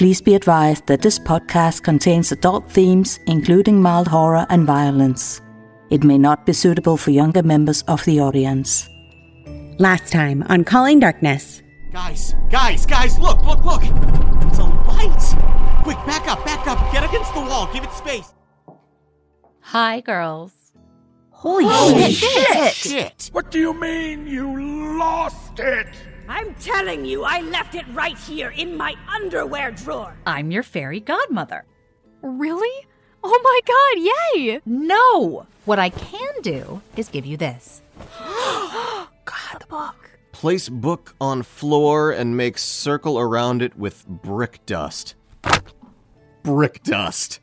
Please be advised that this podcast contains adult themes, including mild horror and violence. It may not be suitable for younger members of the audience. Last time on Calling Darkness. Guys, guys, guys, look, look, look! It's a light! Quick, back up, back up, get against the wall, give it space. Hi, girls. Holy, Holy shit! shit! What do you mean you lost it? I'm telling you, I left it right here in my underwear drawer. I'm your fairy godmother. Really? Oh my god, yay! No! What I can do is give you this. God, the book. Place book on floor and make circle around it with brick dust. Brick dust.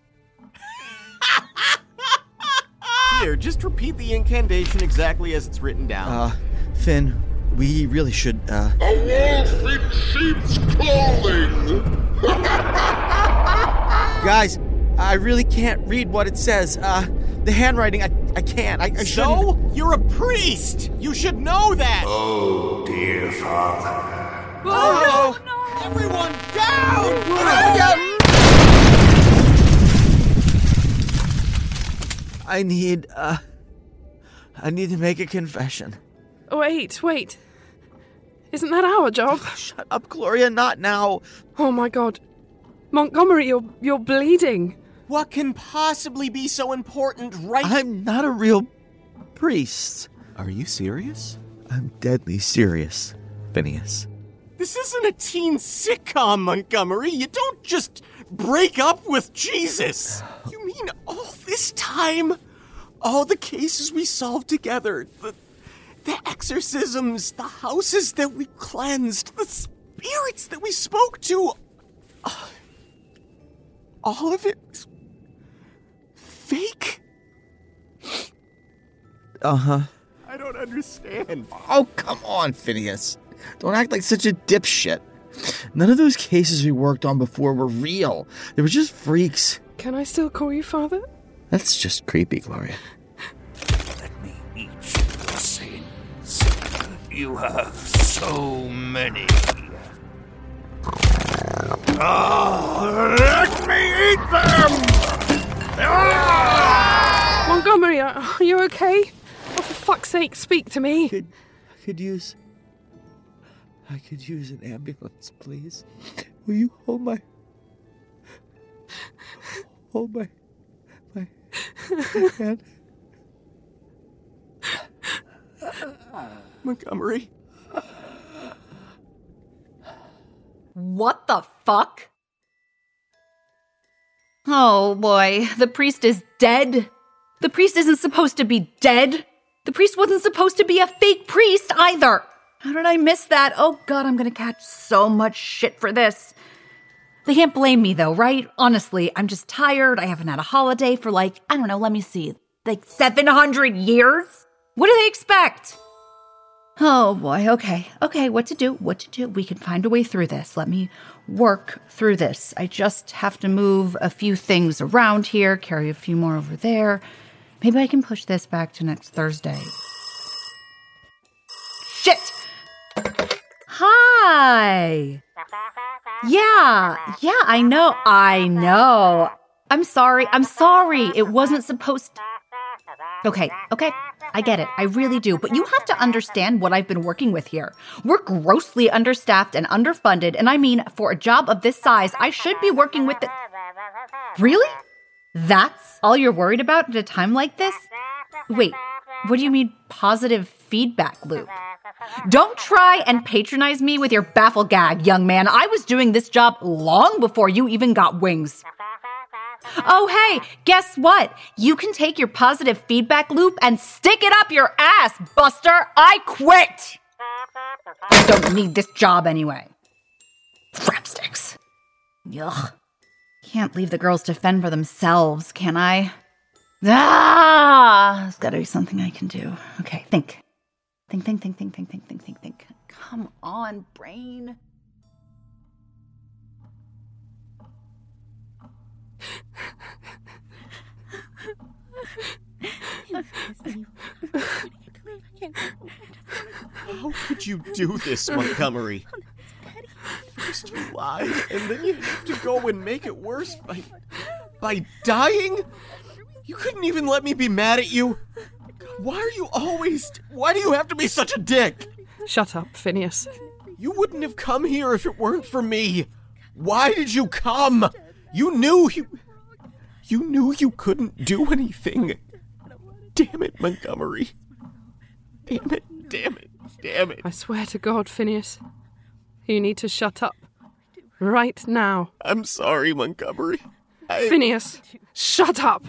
Here, just repeat the incantation exactly as it's written down. Uh, Finn, we really should, uh. A wolf in sheep's clothing! Guys, I really can't read what it says. Uh, the handwriting, I, I can't. I, I shouldn't. so? You're a priest! You should know that! Oh, dear father. Oh, no! Everyone down! I need, uh. I need to make a confession. Wait, wait. Isn't that our job? Shut up, Gloria, not now. Oh my god. Montgomery, you're you're bleeding. What can possibly be so important right I'm not a real priest. Are you serious? I'm deadly serious, Phineas. This isn't a teen sitcom, Montgomery. You don't just break up with Jesus. You mean all this time? All the cases we solved together, the, the exorcisms, the houses that we cleansed, the spirits that we spoke to. uh, all of it is fake? Uh huh. I don't understand. Oh, come on, Phineas. Don't act like such a dipshit. None of those cases we worked on before were real. They were just freaks. Can I still call you father? That's just creepy, Gloria. You have so many. Ah, let me eat them! Ah! Montgomery, are are you okay? Oh, for fuck's sake, speak to me. Could, I could use. I could use an ambulance, please. Will you hold my. Hold my. My. my hand? Montgomery? What the fuck? Oh boy, the priest is dead. The priest isn't supposed to be dead. The priest wasn't supposed to be a fake priest either. How did I miss that? Oh god, I'm gonna catch so much shit for this. They can't blame me though, right? Honestly, I'm just tired. I haven't had a holiday for like, I don't know, let me see, like 700 years? What do they expect? Oh boy, okay, okay, what to do, what to do. We can find a way through this. Let me work through this. I just have to move a few things around here, carry a few more over there. Maybe I can push this back to next Thursday. Shit! Hi! Yeah, yeah, I know, I know. I'm sorry, I'm sorry. It wasn't supposed to. Okay, okay, I get it. I really do. But you have to understand what I've been working with here. We're grossly understaffed and underfunded, and I mean, for a job of this size, I should be working with the. Really? That's all you're worried about at a time like this? Wait, what do you mean positive feedback loop? Don't try and patronize me with your bafflegab, young man. I was doing this job long before you even got wings. Oh, hey, guess what? You can take your positive feedback loop and stick it up your ass, Buster. I quit. I don't need this job anyway. Frapsticks. Ugh. Can't leave the girls to fend for themselves, can I? Ah, there's gotta be something I can do. Okay, think. Think, think, think, think, think, think, think, think, think. Come on, brain. How could you do this, Montgomery? First you lie, and then you have to go and make it worse by by dying? You couldn't even let me be mad at you. Why are you always why do you have to be such a dick? Shut up, Phineas. You wouldn't have come here if it weren't for me. Why did you come? You knew you you knew you couldn't do anything. Damn it, Montgomery. Damn it, damn it, damn it. I swear to God, Phineas. You need to shut up. Right now. I'm sorry, Montgomery. I... Phineas, shut up!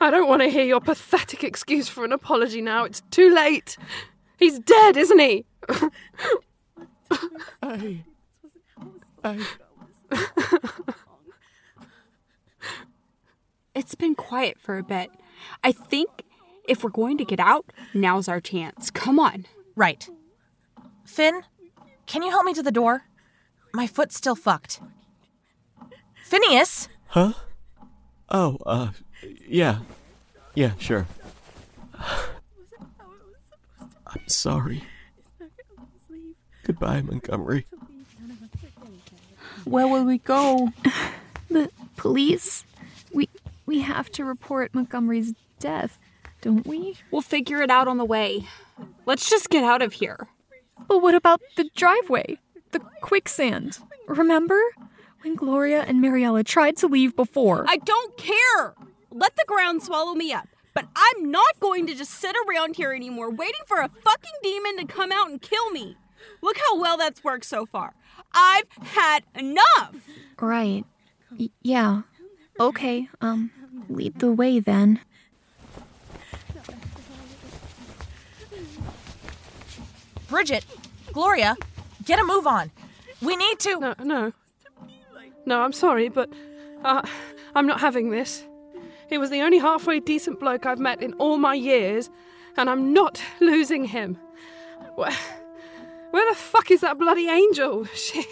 I don't want to hear your pathetic excuse for an apology now. It's too late. He's dead, isn't he? I. I. It's been quiet for a bit. I think if we're going to get out, now's our chance. Come on. Right. Finn, can you help me to the door? My foot's still fucked. Phineas! Huh? Oh, uh, yeah. Yeah, sure. I'm sorry. Goodbye, Montgomery. Where will we go? The police? We have to report Montgomery's death, don't we? We'll figure it out on the way. Let's just get out of here. But what about the driveway? The quicksand? Remember? When Gloria and Mariella tried to leave before. I don't care! Let the ground swallow me up. But I'm not going to just sit around here anymore waiting for a fucking demon to come out and kill me. Look how well that's worked so far. I've had enough! Right. Y- yeah. Okay, um, lead the way then. Bridget, Gloria, get a move on. We need to. No, no. No, I'm sorry, but uh, I'm not having this. He was the only halfway decent bloke I've met in all my years, and I'm not losing him. Where, where the fuck is that bloody angel? She,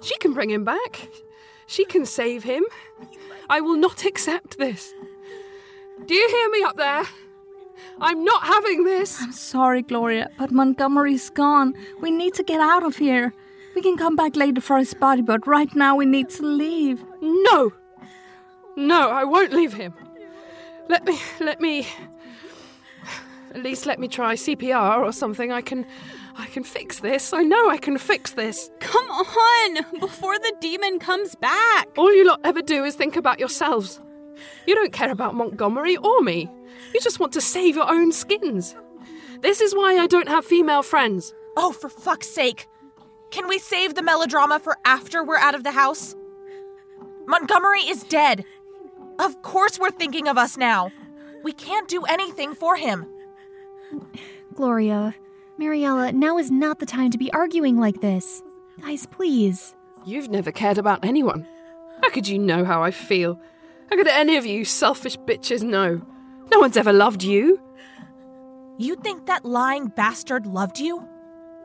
she can bring him back. She can save him. I will not accept this. Do you hear me up there? I'm not having this. I'm sorry, Gloria, but Montgomery's gone. We need to get out of here. We can come back later for his body, but right now we need to leave. No! No, I won't leave him. Let me, let me. At least let me try CPR or something. I can. I can fix this. I know I can fix this. Come on! Before the demon comes back! All you lot ever do is think about yourselves. You don't care about Montgomery or me. You just want to save your own skins. This is why I don't have female friends. Oh, for fuck's sake. Can we save the melodrama for after we're out of the house? Montgomery is dead. Of course we're thinking of us now. We can't do anything for him. Gloria, Mariella, now is not the time to be arguing like this. Guys, please. You've never cared about anyone. How could you know how I feel? How could any of you selfish bitches know? No one's ever loved you. You think that lying bastard loved you?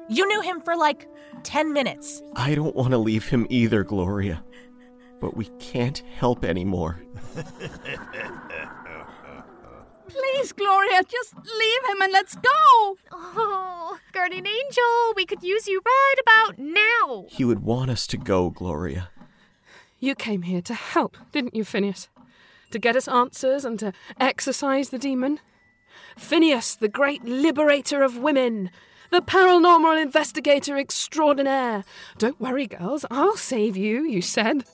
You knew him for like 10 minutes. I don't want to leave him either, Gloria. But we can't help anymore. Please, Gloria, just leave him and let's go. Oh, guardian angel, we could use you right about now. He would want us to go, Gloria. You came here to help, didn't you, Phineas? To get us answers and to exorcise the demon? Phineas, the great liberator of women, the paranormal investigator extraordinaire. Don't worry, girls, I'll save you, you said.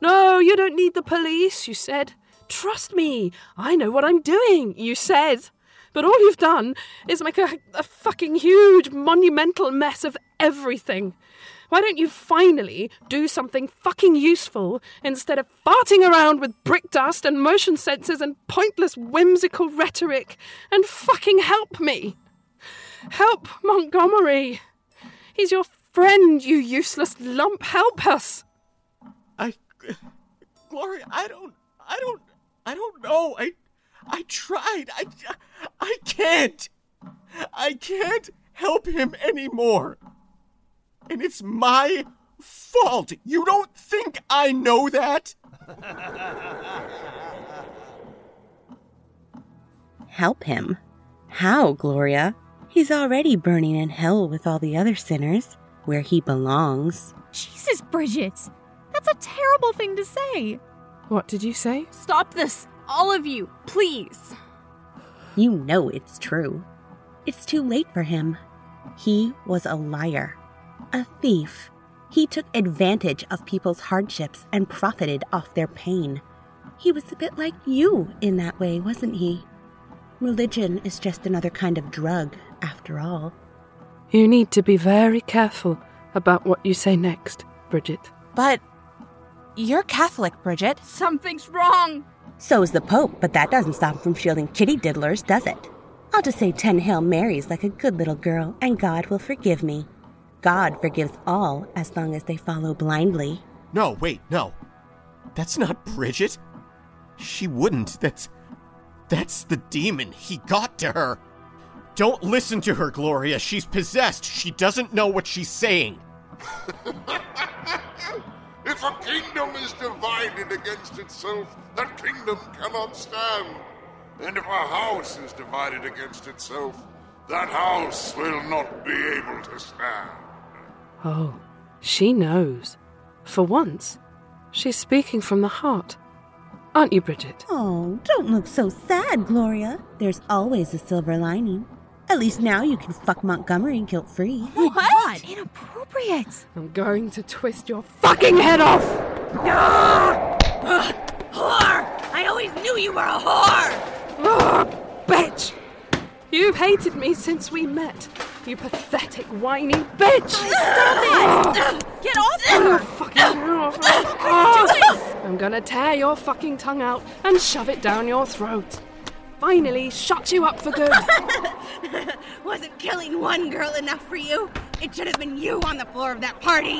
No, you don't need the police, you said. Trust me, I know what I'm doing, you said. But all you've done is make a, a fucking huge, monumental mess of everything. Why don't you finally do something fucking useful instead of farting around with brick dust and motion sensors and pointless whimsical rhetoric and fucking help me? Help Montgomery! He's your friend, you useless lump. Help us! I. Gloria, I don't. I don't. I don't know. I. I tried. I. I can't. I can't help him anymore. And it's my fault. You don't think I know that? Help him? How, Gloria? He's already burning in hell with all the other sinners, where he belongs. Jesus, Bridget. That's a terrible thing to say. What did you say? Stop this, all of you, please. You know it's true. It's too late for him. He was a liar, a thief. He took advantage of people's hardships and profited off their pain. He was a bit like you in that way, wasn't he? Religion is just another kind of drug, after all. You need to be very careful about what you say next, Bridget. But you're Catholic, Bridget. Something's wrong. So is the Pope, but that doesn't stop him from shielding kitty diddlers, does it? I'll just say ten Hail Marys like a good little girl, and God will forgive me. God forgives all as long as they follow blindly. No, wait, no. That's not Bridget. She wouldn't. That's. That's the demon. He got to her. Don't listen to her, Gloria. She's possessed. She doesn't know what she's saying. If a kingdom is divided against itself, that kingdom cannot stand. And if a house is divided against itself, that house will not be able to stand. Oh, she knows. For once, she's speaking from the heart. Aren't you, Bridget? Oh, don't look so sad, Gloria. There's always a silver lining. At least now you can fuck Montgomery guilt free. Oh what? Inappropriate. I'm going to twist your fucking head off! Ugh, whore! I always knew you were a whore! Oh, bitch! You've hated me since we met. You pathetic, whiny bitch! Stop it! Get off Oh, her! fucking get off her. Oh, I'm gonna tear your fucking tongue out and shove it down your throat. Finally, shut you up for good. Wasn't killing one girl enough for you? It should have been you on the floor of that party.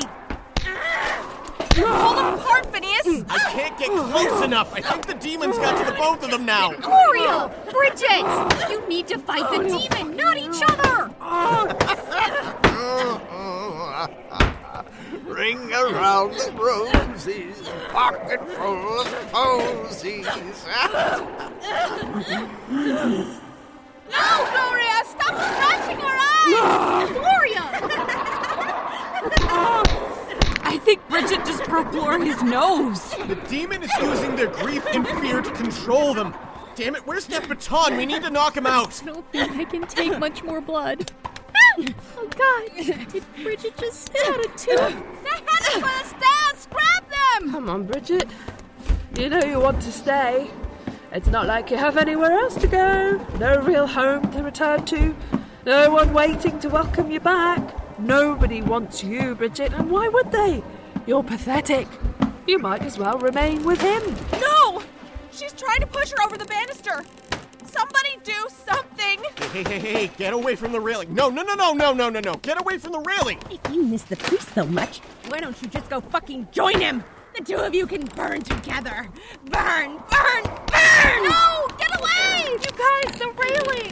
Pull them apart, Phineas! I can't get close enough. I think the demon's got to the both of them now. Gloria! Bridget! You need to fight the oh, demon, not each other! Ah! Ring around the roses, pocket full of posies. No, Gloria! Stop scratching her eyes! Gloria! I think Bridget just broke Gloria's nose. The demon is using their grief and fear to control them. Damn it, where's that baton? We need to knock him out. I don't think I can take much more blood. Oh god, did Bridget just spit out a tooth? The head of us down! Scrap them! Come on, Bridget. You know you want to stay. It's not like you have anywhere else to go. No real home to return to. No one waiting to welcome you back. Nobody wants you, Bridget, and why would they? You're pathetic. You might as well remain with him. No! She's trying to push her over the banister. Somebody do something! Hey, hey, hey, hey, get away from the railing. No, no, no, no, no, no, no, no. Get away from the railing. If you miss the priest so much, Why don't you just go fucking join him? The two of you can burn together. Burn, burn, burn! No! Get away! You guys, the railing!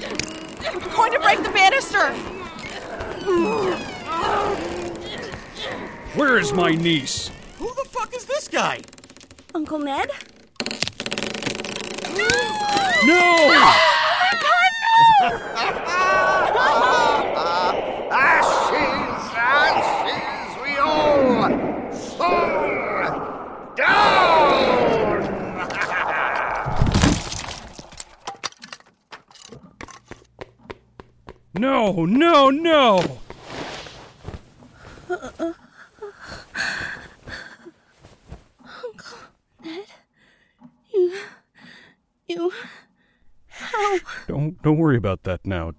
I'm going to break the banister! Where is my niece? Who the fuck is this guy? Uncle Ned? No! Oh my god, no! ashes, ashes, we all fall down! no, no, no! Uh -uh. uh. You, how? Don't don't worry about that now.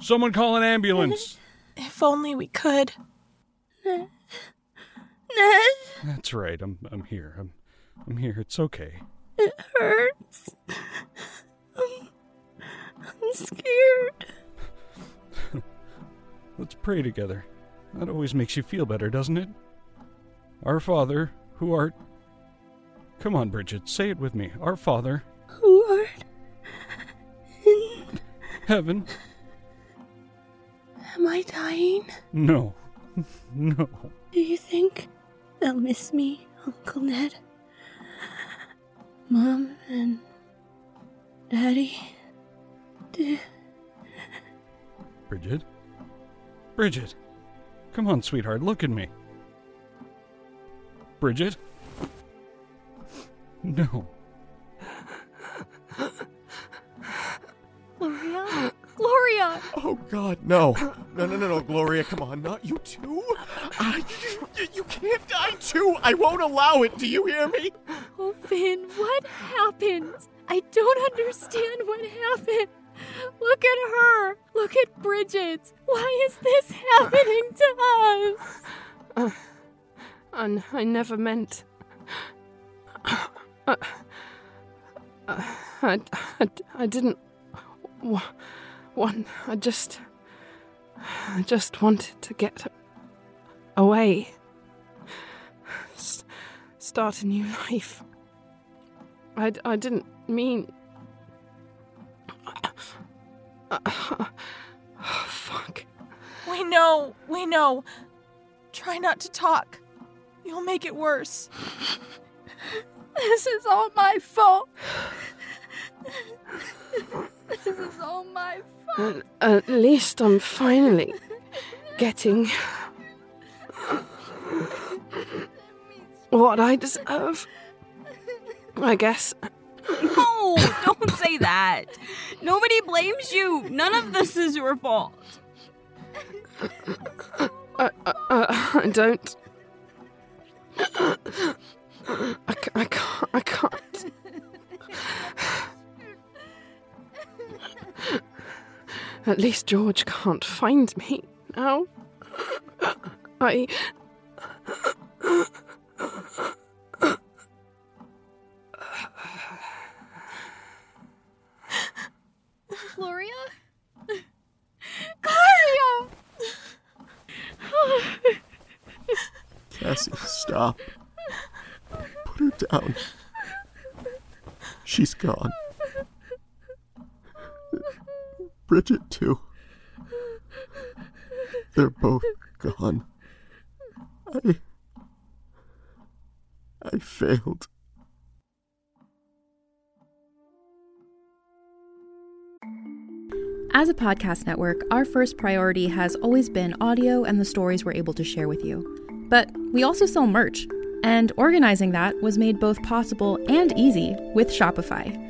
Someone call an ambulance. If only we could. Ned, Ned, That's right. I'm I'm here. I'm I'm here. It's okay. it hurts. I'm, I'm scared. Let's pray together. That always makes you feel better, doesn't it? Our Father, who art Come on, Bridget, say it with me. Our Father, Art in? heaven. Am I dying? No. No. Do you think they'll miss me, Uncle Ned? Mom and Daddy? Do, Bridget? Bridget! Come on, sweetheart, look at me. Bridget? No. Gloria! Oh God, no! No, no, no, no, Gloria, come on, not you too. I, you, you can't die too. I won't allow it. Do you hear me? Oh, Finn, what happened? I don't understand what happened. Look at her. Look at Bridget. Why is this happening to us? Uh, and I never meant. Uh, uh, I, I, I didn't. wa- Want. I just. I just wanted to get away. S- start a new life. I, I didn't mean. Oh, fuck. We know, we know. Try not to talk. You'll make it worse. This is all my fault. This is all my fault. At least I'm finally getting what I deserve. I guess. No, don't say that. Nobody blames you. None of this is your fault. I, I, I, I don't. I, I can't. I can't. At least George can't find me now. I. Gloria? Gloria! Cassie, stop. Put her down. She's gone. Bridget, too. They're both gone. I. I failed. As a podcast network, our first priority has always been audio and the stories we're able to share with you. But we also sell merch, and organizing that was made both possible and easy with Shopify.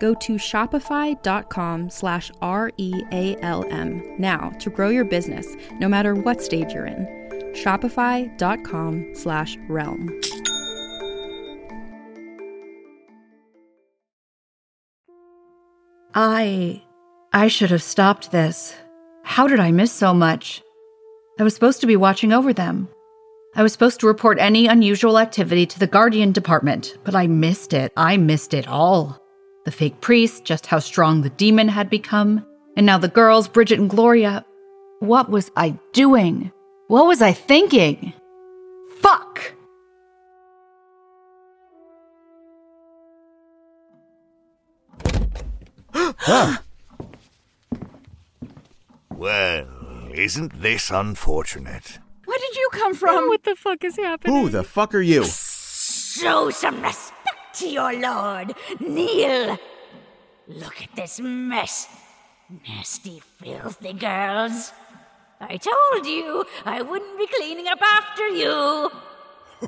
Go to shopify.com slash R-E-A-L-M now to grow your business, no matter what stage you're in. Shopify.com slash realm. I. I should have stopped this. How did I miss so much? I was supposed to be watching over them. I was supposed to report any unusual activity to the Guardian Department, but I missed it. I missed it all. The fake priest, just how strong the demon had become, and now the girls, Bridget and Gloria. What was I doing? What was I thinking? Fuck! Well, isn't this unfortunate? Where did you come from? What the fuck is happening? Who the fuck are you? Show some respect to your lord. Kneel. Look at this mess. Nasty, filthy girls. I told you I wouldn't be cleaning up after you.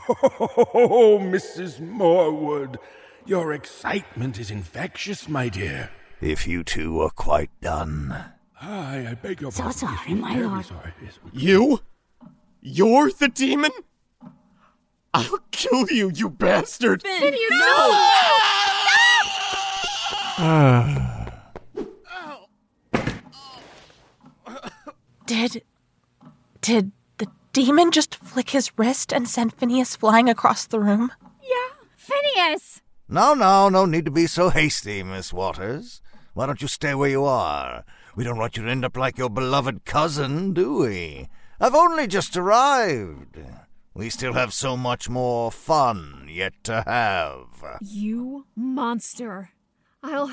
Oh, Mrs. Morwood, your excitement is infectious, my dear. If you two are quite done. I, I beg your So pardon. So sorry, my lord. sorry. Yes. You? You're the demon? I'll kill you, you bastard! Finn, you no! Did. Did the demon just flick his wrist and send Phineas flying across the room? Yeah, Phineas! No, no, no need to be so hasty, Miss Waters. Why don't you stay where you are? We don't want you to end up like your beloved cousin, do we? I've only just arrived. We still have so much more fun yet to have. You monster. I'll.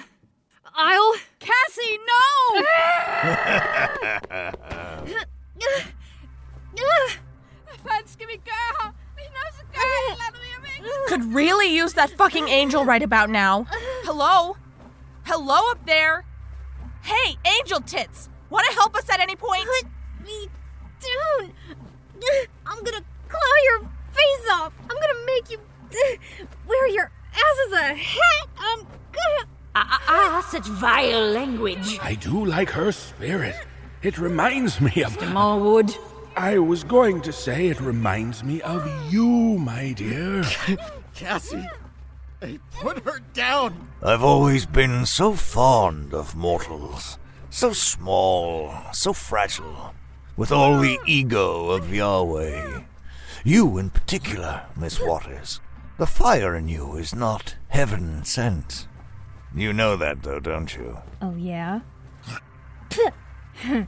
I'll. Cassie, no! Could really use that fucking angel right about now. Hello? Hello up there? Hey, angel tits! Want to help us at any point? Put me down! I'm gonna claw your face off! I'm gonna make you wear your ass as a hat! I'm gonna. Ah, ah, such vile language. I do like her spirit. It reminds me of. Mr. Morwood. I was going to say it reminds me of you, my dear. Cassie, hey, put her down! I've always been so fond of mortals. So small, so fragile, with all the ego of Yahweh. You in particular, Miss Waters. The fire in you is not heaven sent. You know that, though, don't you? Oh, yeah?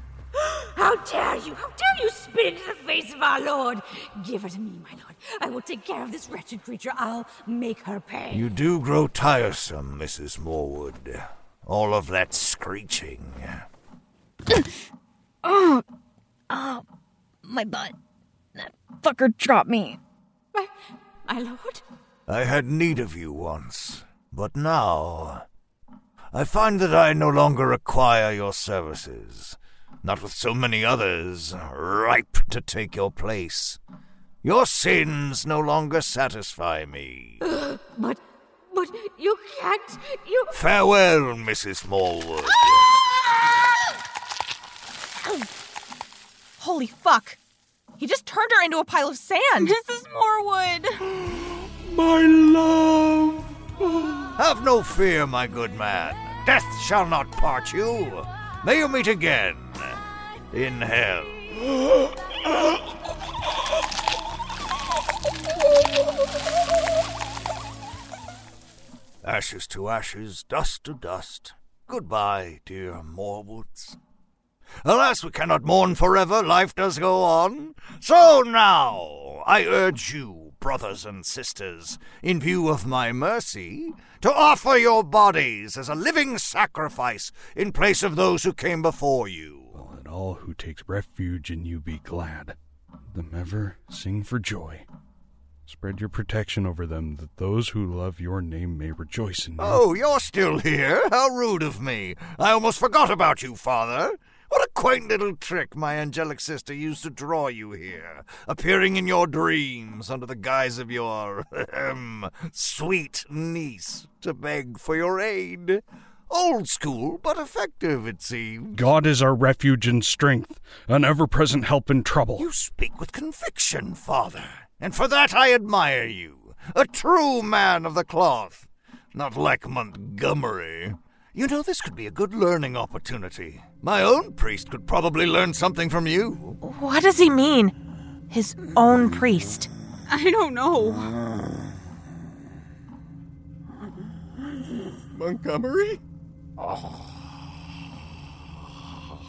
How dare you? How dare you spit into the face of our lord? Give her to me, my lord. I will take care of this wretched creature. I'll make her pay. You do grow tiresome, Mrs. Morwood. All of that screeching. Oh, oh, my butt. That fucker dropped me. My, my lord? I had need of you once, but now I find that I no longer require your services, not with so many others ripe to take your place. Your sins no longer satisfy me. But, but you can't. You. Farewell, Mrs. Smallwood. Ah! Holy fuck! He just turned her into a pile of sand! Mrs. Morwood! My love! Have no fear, my good man. Death shall not part you. May you meet again in hell. Ashes to ashes, dust to dust. Goodbye, dear Morwoods. Alas, we cannot mourn forever, life does go on. So now, I urge you, brothers and sisters, in view of my mercy, to offer your bodies as a living sacrifice in place of those who came before you. Let all who takes refuge in you be glad. Them ever sing for joy. Spread your protection over them, that those who love your name may rejoice in you. Oh, you're still here? How rude of me. I almost forgot about you, Father. What a quaint little trick my angelic sister used to draw you here, appearing in your dreams under the guise of your ahem, um, sweet niece to beg for your aid. Old school, but effective, it seems. God is our refuge and strength, an ever present help in trouble. You speak with conviction, father, and for that I admire you. A true man of the cloth, not like Montgomery. You know, this could be a good learning opportunity. My own priest could probably learn something from you. What does he mean? His own priest. I don't know. Montgomery? Oh.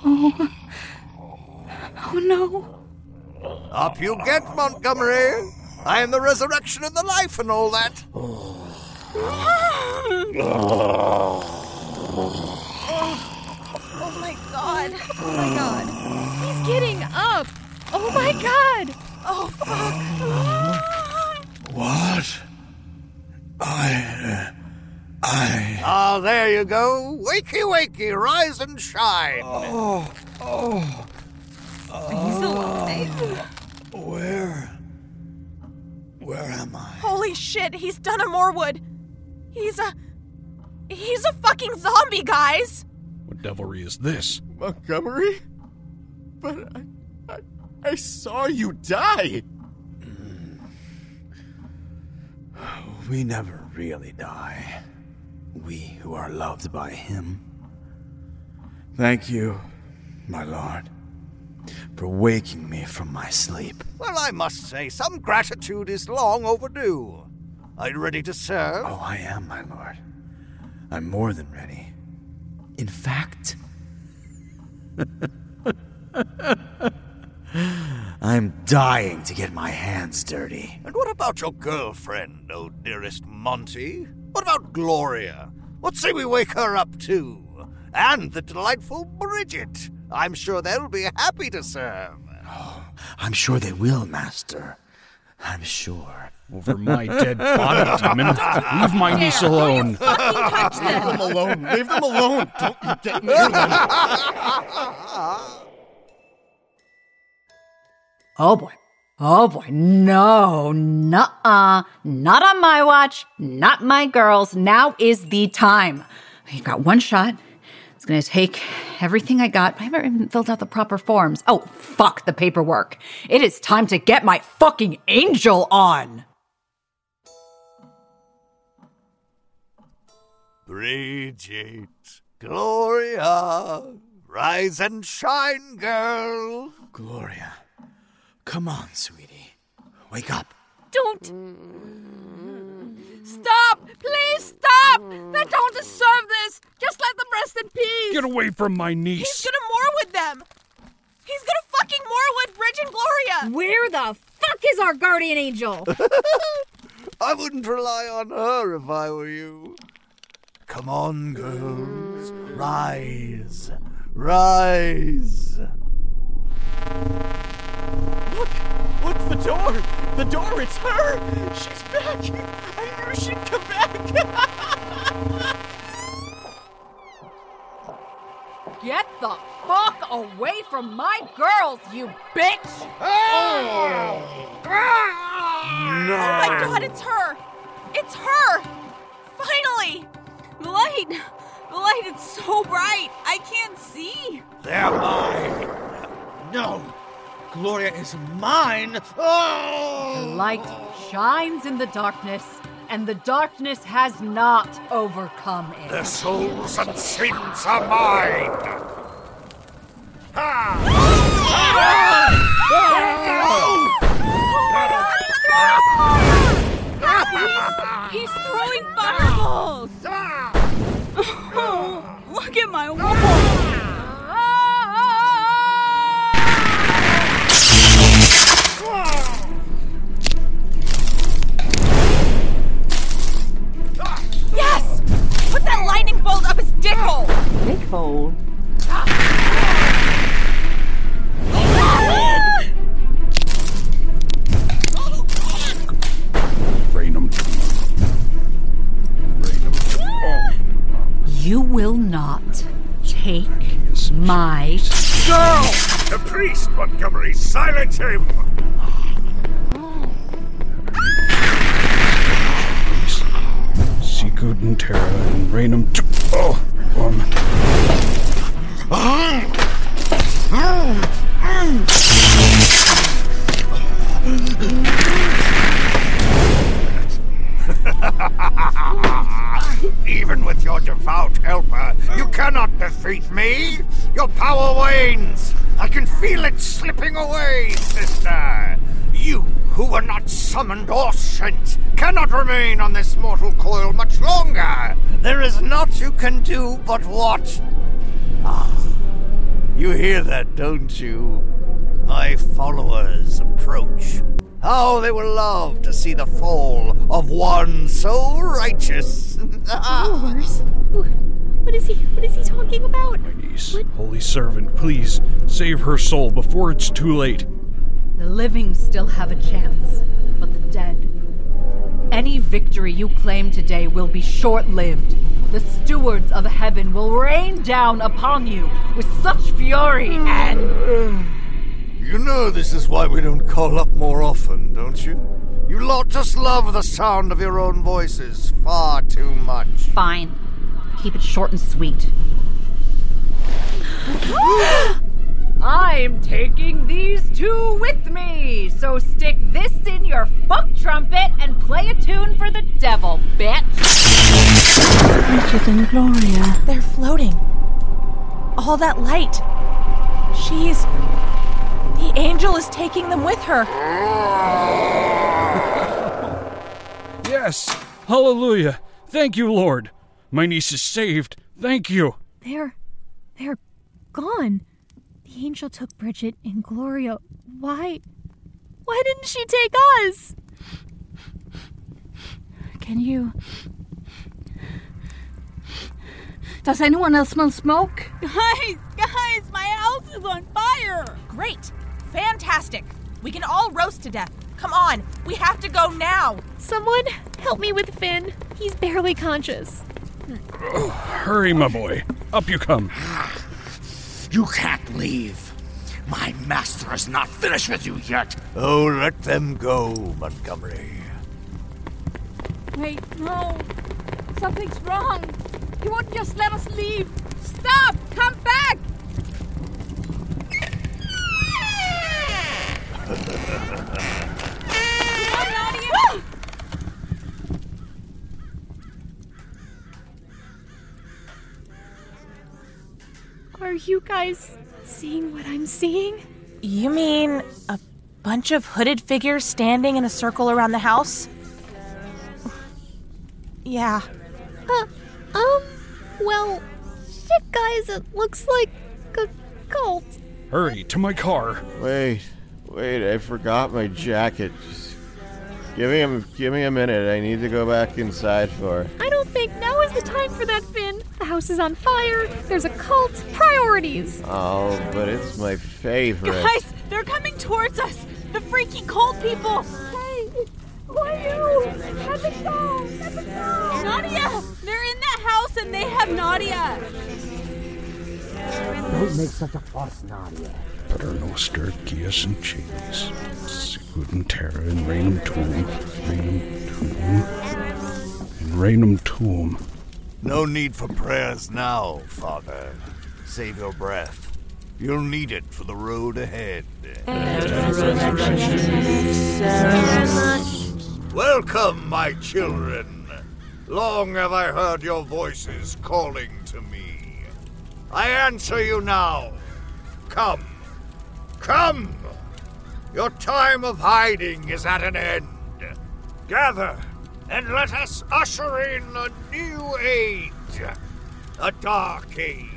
Oh. Oh no. Up you get, Montgomery. I am the resurrection and the life and all that. Oh, oh my god. Oh my god. He's getting up. Oh my god. Oh fuck. What? I. I. Ah, there you go. Wakey, wakey, rise and shine. Oh. Oh. He's alive. Where? Where am I? Holy shit, he's done a Morwood. He's a. He's a fucking zombie, guys! What devilry is this? Montgomery? But I, I, I saw you die. We never really die. We who are loved by Him. Thank you, my Lord, for waking me from my sleep. Well, I must say, some gratitude is long overdue. Are you ready to serve? Oh, I am, my Lord. I'm more than ready. In fact, I'm dying to get my hands dirty. And what about your girlfriend, oh dearest Monty? What about Gloria? What say we wake her up too? And the delightful Bridget. I'm sure they'll be happy to serve. Oh, I'm sure they will, Master. I'm sure. Over my dead body, demon. Leave my niece alone. Leave them alone. Leave them alone. Don't you get near them. Oh boy. Oh boy. No. Nuh-uh. Not on my watch. Not my girls. Now is the time. You've got one shot. It's gonna take everything I got. I haven't even filled out the proper forms. Oh, fuck the paperwork. It is time to get my fucking angel on. Bridget, Gloria, rise and shine, girl. Gloria, come on, sweetie. Wake up. Don't. Mm. Stop! Please stop! They don't deserve this! Just let them rest in peace! Get away from my niece. He's gonna moor with them! He's gonna fucking moor with Bridge and Gloria! Where the fuck is our guardian angel? I wouldn't rely on her if I were you. Come on, girls. Rise. Rise. Look! Look, the door! The door, it's her! She's back! I knew she'd come back! Get the fuck away from my girls, you bitch! No! Oh my god, it's her! It's her! Finally! The light! The light, it's so bright! I can't see! They're mine! No! Gloria is mine! Oh! The light shines in the darkness, and the darkness has not overcome it. Their souls and sins are mine! He's, he's throwing fireballs! Oh, look at my wall! Lightning bolt up his dick hole! Dick hole? Rain 'em. Rain 'em. You will not take my girl! The priest, Montgomery, silence him! Terra and. Oh, um. Even with your devout helper, you cannot defeat me! Your power wanes! I can feel it slipping away, sister! You, who were not summoned or sent, cannot remain on this mortal coil much longer! There is naught you can do but watch. Ah, you hear that, don't you? My followers approach. How they will love to see the fall of one so righteous. Followers? What is he? What is he talking about? My Niece, holy servant, please save her soul before it's too late. The living still have a chance, but the dead. Any victory you claim today will be short lived. The stewards of heaven will rain down upon you with such fury and. You know this is why we don't call up more often, don't you? You lot just love the sound of your own voices far too much. Fine. Keep it short and sweet. I'm taking these two with me, so stick this in your fuck trumpet and play a tune for the devil, bitch. Bridget and Gloria. They're floating. All that light. She's. The angel is taking them with her. Yes! Hallelujah! Thank you, Lord! My niece is saved. Thank you. They're. they're gone. The angel took Bridget and Gloria. Why? Why didn't she take us? Can you. Does anyone else smell smoke? Guys, guys, my house is on fire! Great! Fantastic! We can all roast to death. Come on, we have to go now. Someone help me with Finn. He's barely conscious. Oh, hurry, my boy. Up you come. You can't leave. My master is not finished with you yet. Oh, let them go, Montgomery. Wait, no. Something's wrong. You won't just let us leave. Stop! Come back! Are you guys seeing what I'm seeing? You mean a bunch of hooded figures standing in a circle around the house? Yeah. Uh, um, well, shit, guys, it looks like a cult. Hurry to my car. Wait, wait, I forgot my jacket. Just give me a, give me a minute. I need to go back inside for. I don't think now is the time for that, Finn. The house is on fire. There's a cult. Priorities. Oh, but it's my favorite. Guys, they're coming towards us! The freaky cold people! Hey, who are you? Let me go. Let me go. Nadia! They're in that house and they have Nadia! Don't make such a fuss, Nadia. Paternoster, Gias and Chains. Sigurd and Terra and Rainham Tomb. Rainham Tomb. And Rainham Tomb. No need for prayers now, Father. Save your breath. You'll need it for the road ahead. Welcome, my children. Long have I heard your voices calling to me. I answer you now. Come. Come! Your time of hiding is at an end. Gather and let us usher in a new age. A dark age.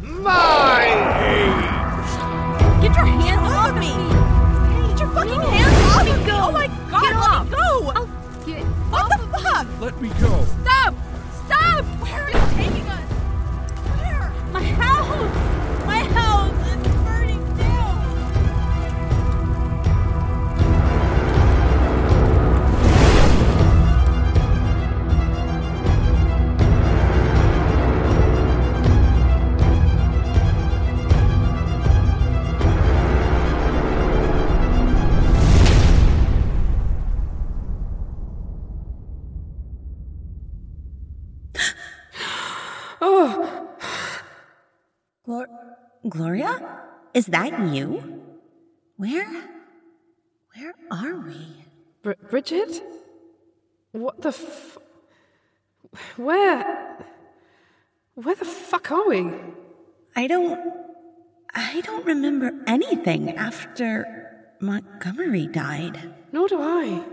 My age! Get your hands off me! Get your fucking hands off me! go. Oh my god, Get let off. me go! I'll get what the fuck? Let me go. Stop! Stop! Where Gloria? Is that you? Where? Where are we? Br- Bridget? What the f. Where. Where the fuck are we? I don't. I don't remember anything after Montgomery died. Nor do I.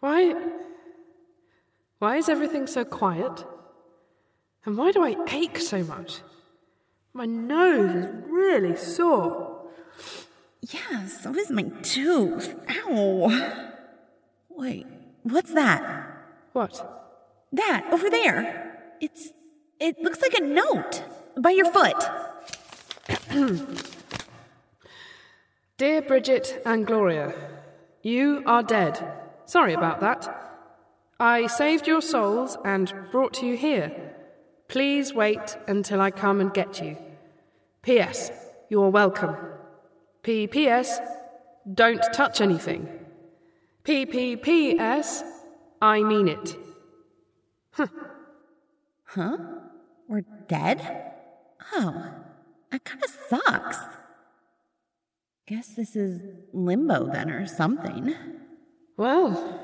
Why. Why is everything so quiet? And why do I ache so much? My nose is really sore. Yeah, so is my tooth. Ow. Wait, what's that? What? That, over there. It's. It looks like a note by your foot. Dear Bridget and Gloria, you are dead. Sorry about that. I saved your souls and brought you here. Please wait until I come and get you. P.S. You're welcome. P.P.S. Don't touch anything. P.P.P.S. I mean it. Huh. Huh? We're dead? Oh, that kind of sucks. Guess this is limbo then or something. Well,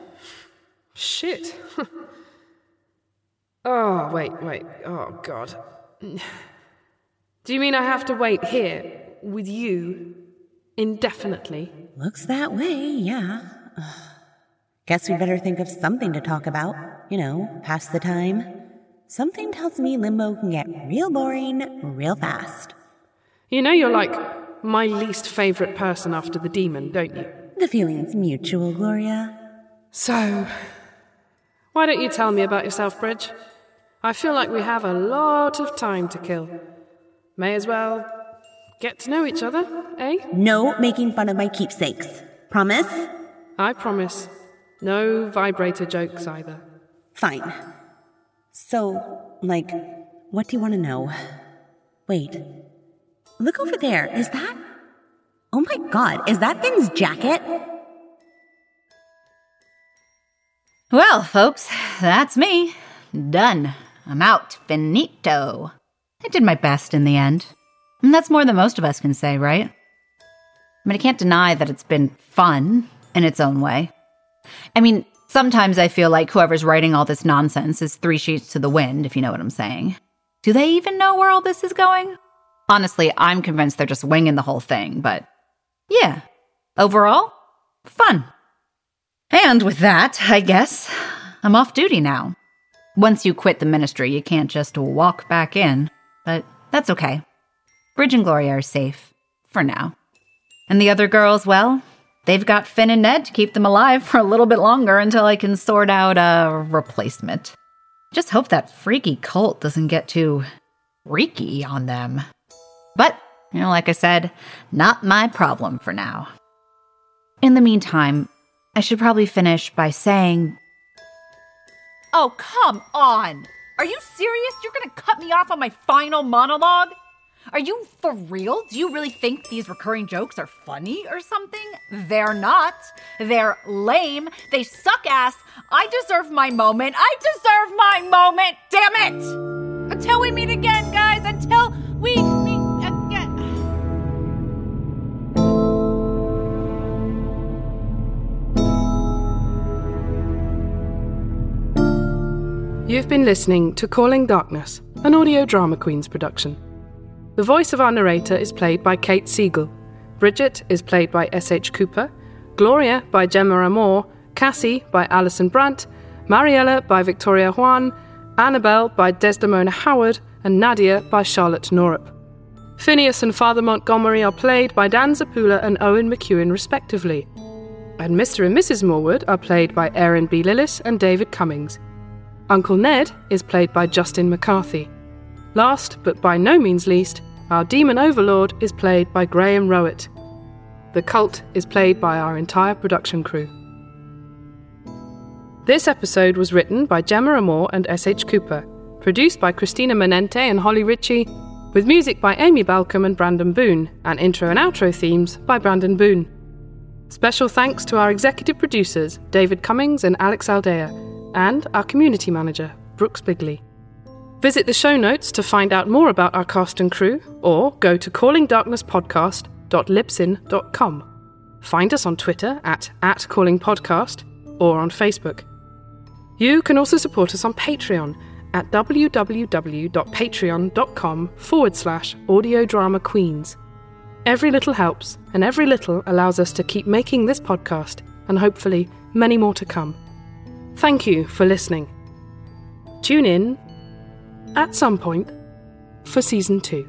shit. oh, wait, wait. Oh, God. Do you mean I have to wait here with you indefinitely? Looks that way, yeah. Ugh. Guess we better think of something to talk about. You know, pass the time. Something tells me limbo can get real boring real fast. You know you're like my least favorite person after the demon, don't you? The feeling's mutual, Gloria. So, why don't you tell me about yourself, Bridge? I feel like we have a lot of time to kill. May as well get to know each other, eh? No making fun of my keepsakes. Promise? I promise. No vibrator jokes either. Fine. So, like, what do you want to know? Wait. Look over there. Is that. Oh my god, is that Finn's jacket? Well, folks, that's me. Done. I'm out. Finito. I did my best in the end. And that's more than most of us can say, right? I mean, I can't deny that it's been fun in its own way. I mean, sometimes I feel like whoever's writing all this nonsense is three sheets to the wind, if you know what I'm saying. Do they even know where all this is going? Honestly, I'm convinced they're just winging the whole thing, but yeah. Overall, fun. And with that, I guess, I'm off duty now. Once you quit the ministry, you can't just walk back in, but that's okay. Bridge and Gloria are safe, for now. And the other girls, well, they've got Finn and Ned to keep them alive for a little bit longer until I can sort out a replacement. Just hope that freaky cult doesn't get too freaky on them. But, you know, like I said, not my problem for now. In the meantime, I should probably finish by saying. Oh, come on! Are you serious? You're gonna cut me off on my final monologue? Are you for real? Do you really think these recurring jokes are funny or something? They're not. They're lame. They suck ass. I deserve my moment. I deserve my moment. Damn it! Until we meet again, guys. Until we You've been listening to Calling Darkness, an audio drama queen's production. The voice of our narrator is played by Kate Siegel. Bridget is played by S.H. Cooper. Gloria by Gemma Amor. Cassie by Alison Brandt. Mariella by Victoria Juan. Annabelle by Desdemona Howard. And Nadia by Charlotte Norup. Phineas and Father Montgomery are played by Dan Zappulla and Owen McEwen, respectively. And Mr. and Mrs. Morwood are played by Aaron B. Lillis and David Cummings. Uncle Ned is played by Justin McCarthy. Last, but by no means least, our demon overlord is played by Graham Rowett. The cult is played by our entire production crew. This episode was written by Gemma Amor and S.H. Cooper, produced by Christina Menente and Holly Ritchie, with music by Amy Balcom and Brandon Boone, and intro and outro themes by Brandon Boone. Special thanks to our executive producers, David Cummings and Alex Aldea, and our community manager, Brooks Bigley. Visit the show notes to find out more about our cast and crew, or go to callingdarknesspodcast.libsyn.com. Find us on Twitter at, at callingpodcast or on Facebook. You can also support us on Patreon at www.patreon.com forward slash audiodrama queens. Every little helps, and every little allows us to keep making this podcast, and hopefully many more to come. Thank you for listening. Tune in at some point for season two.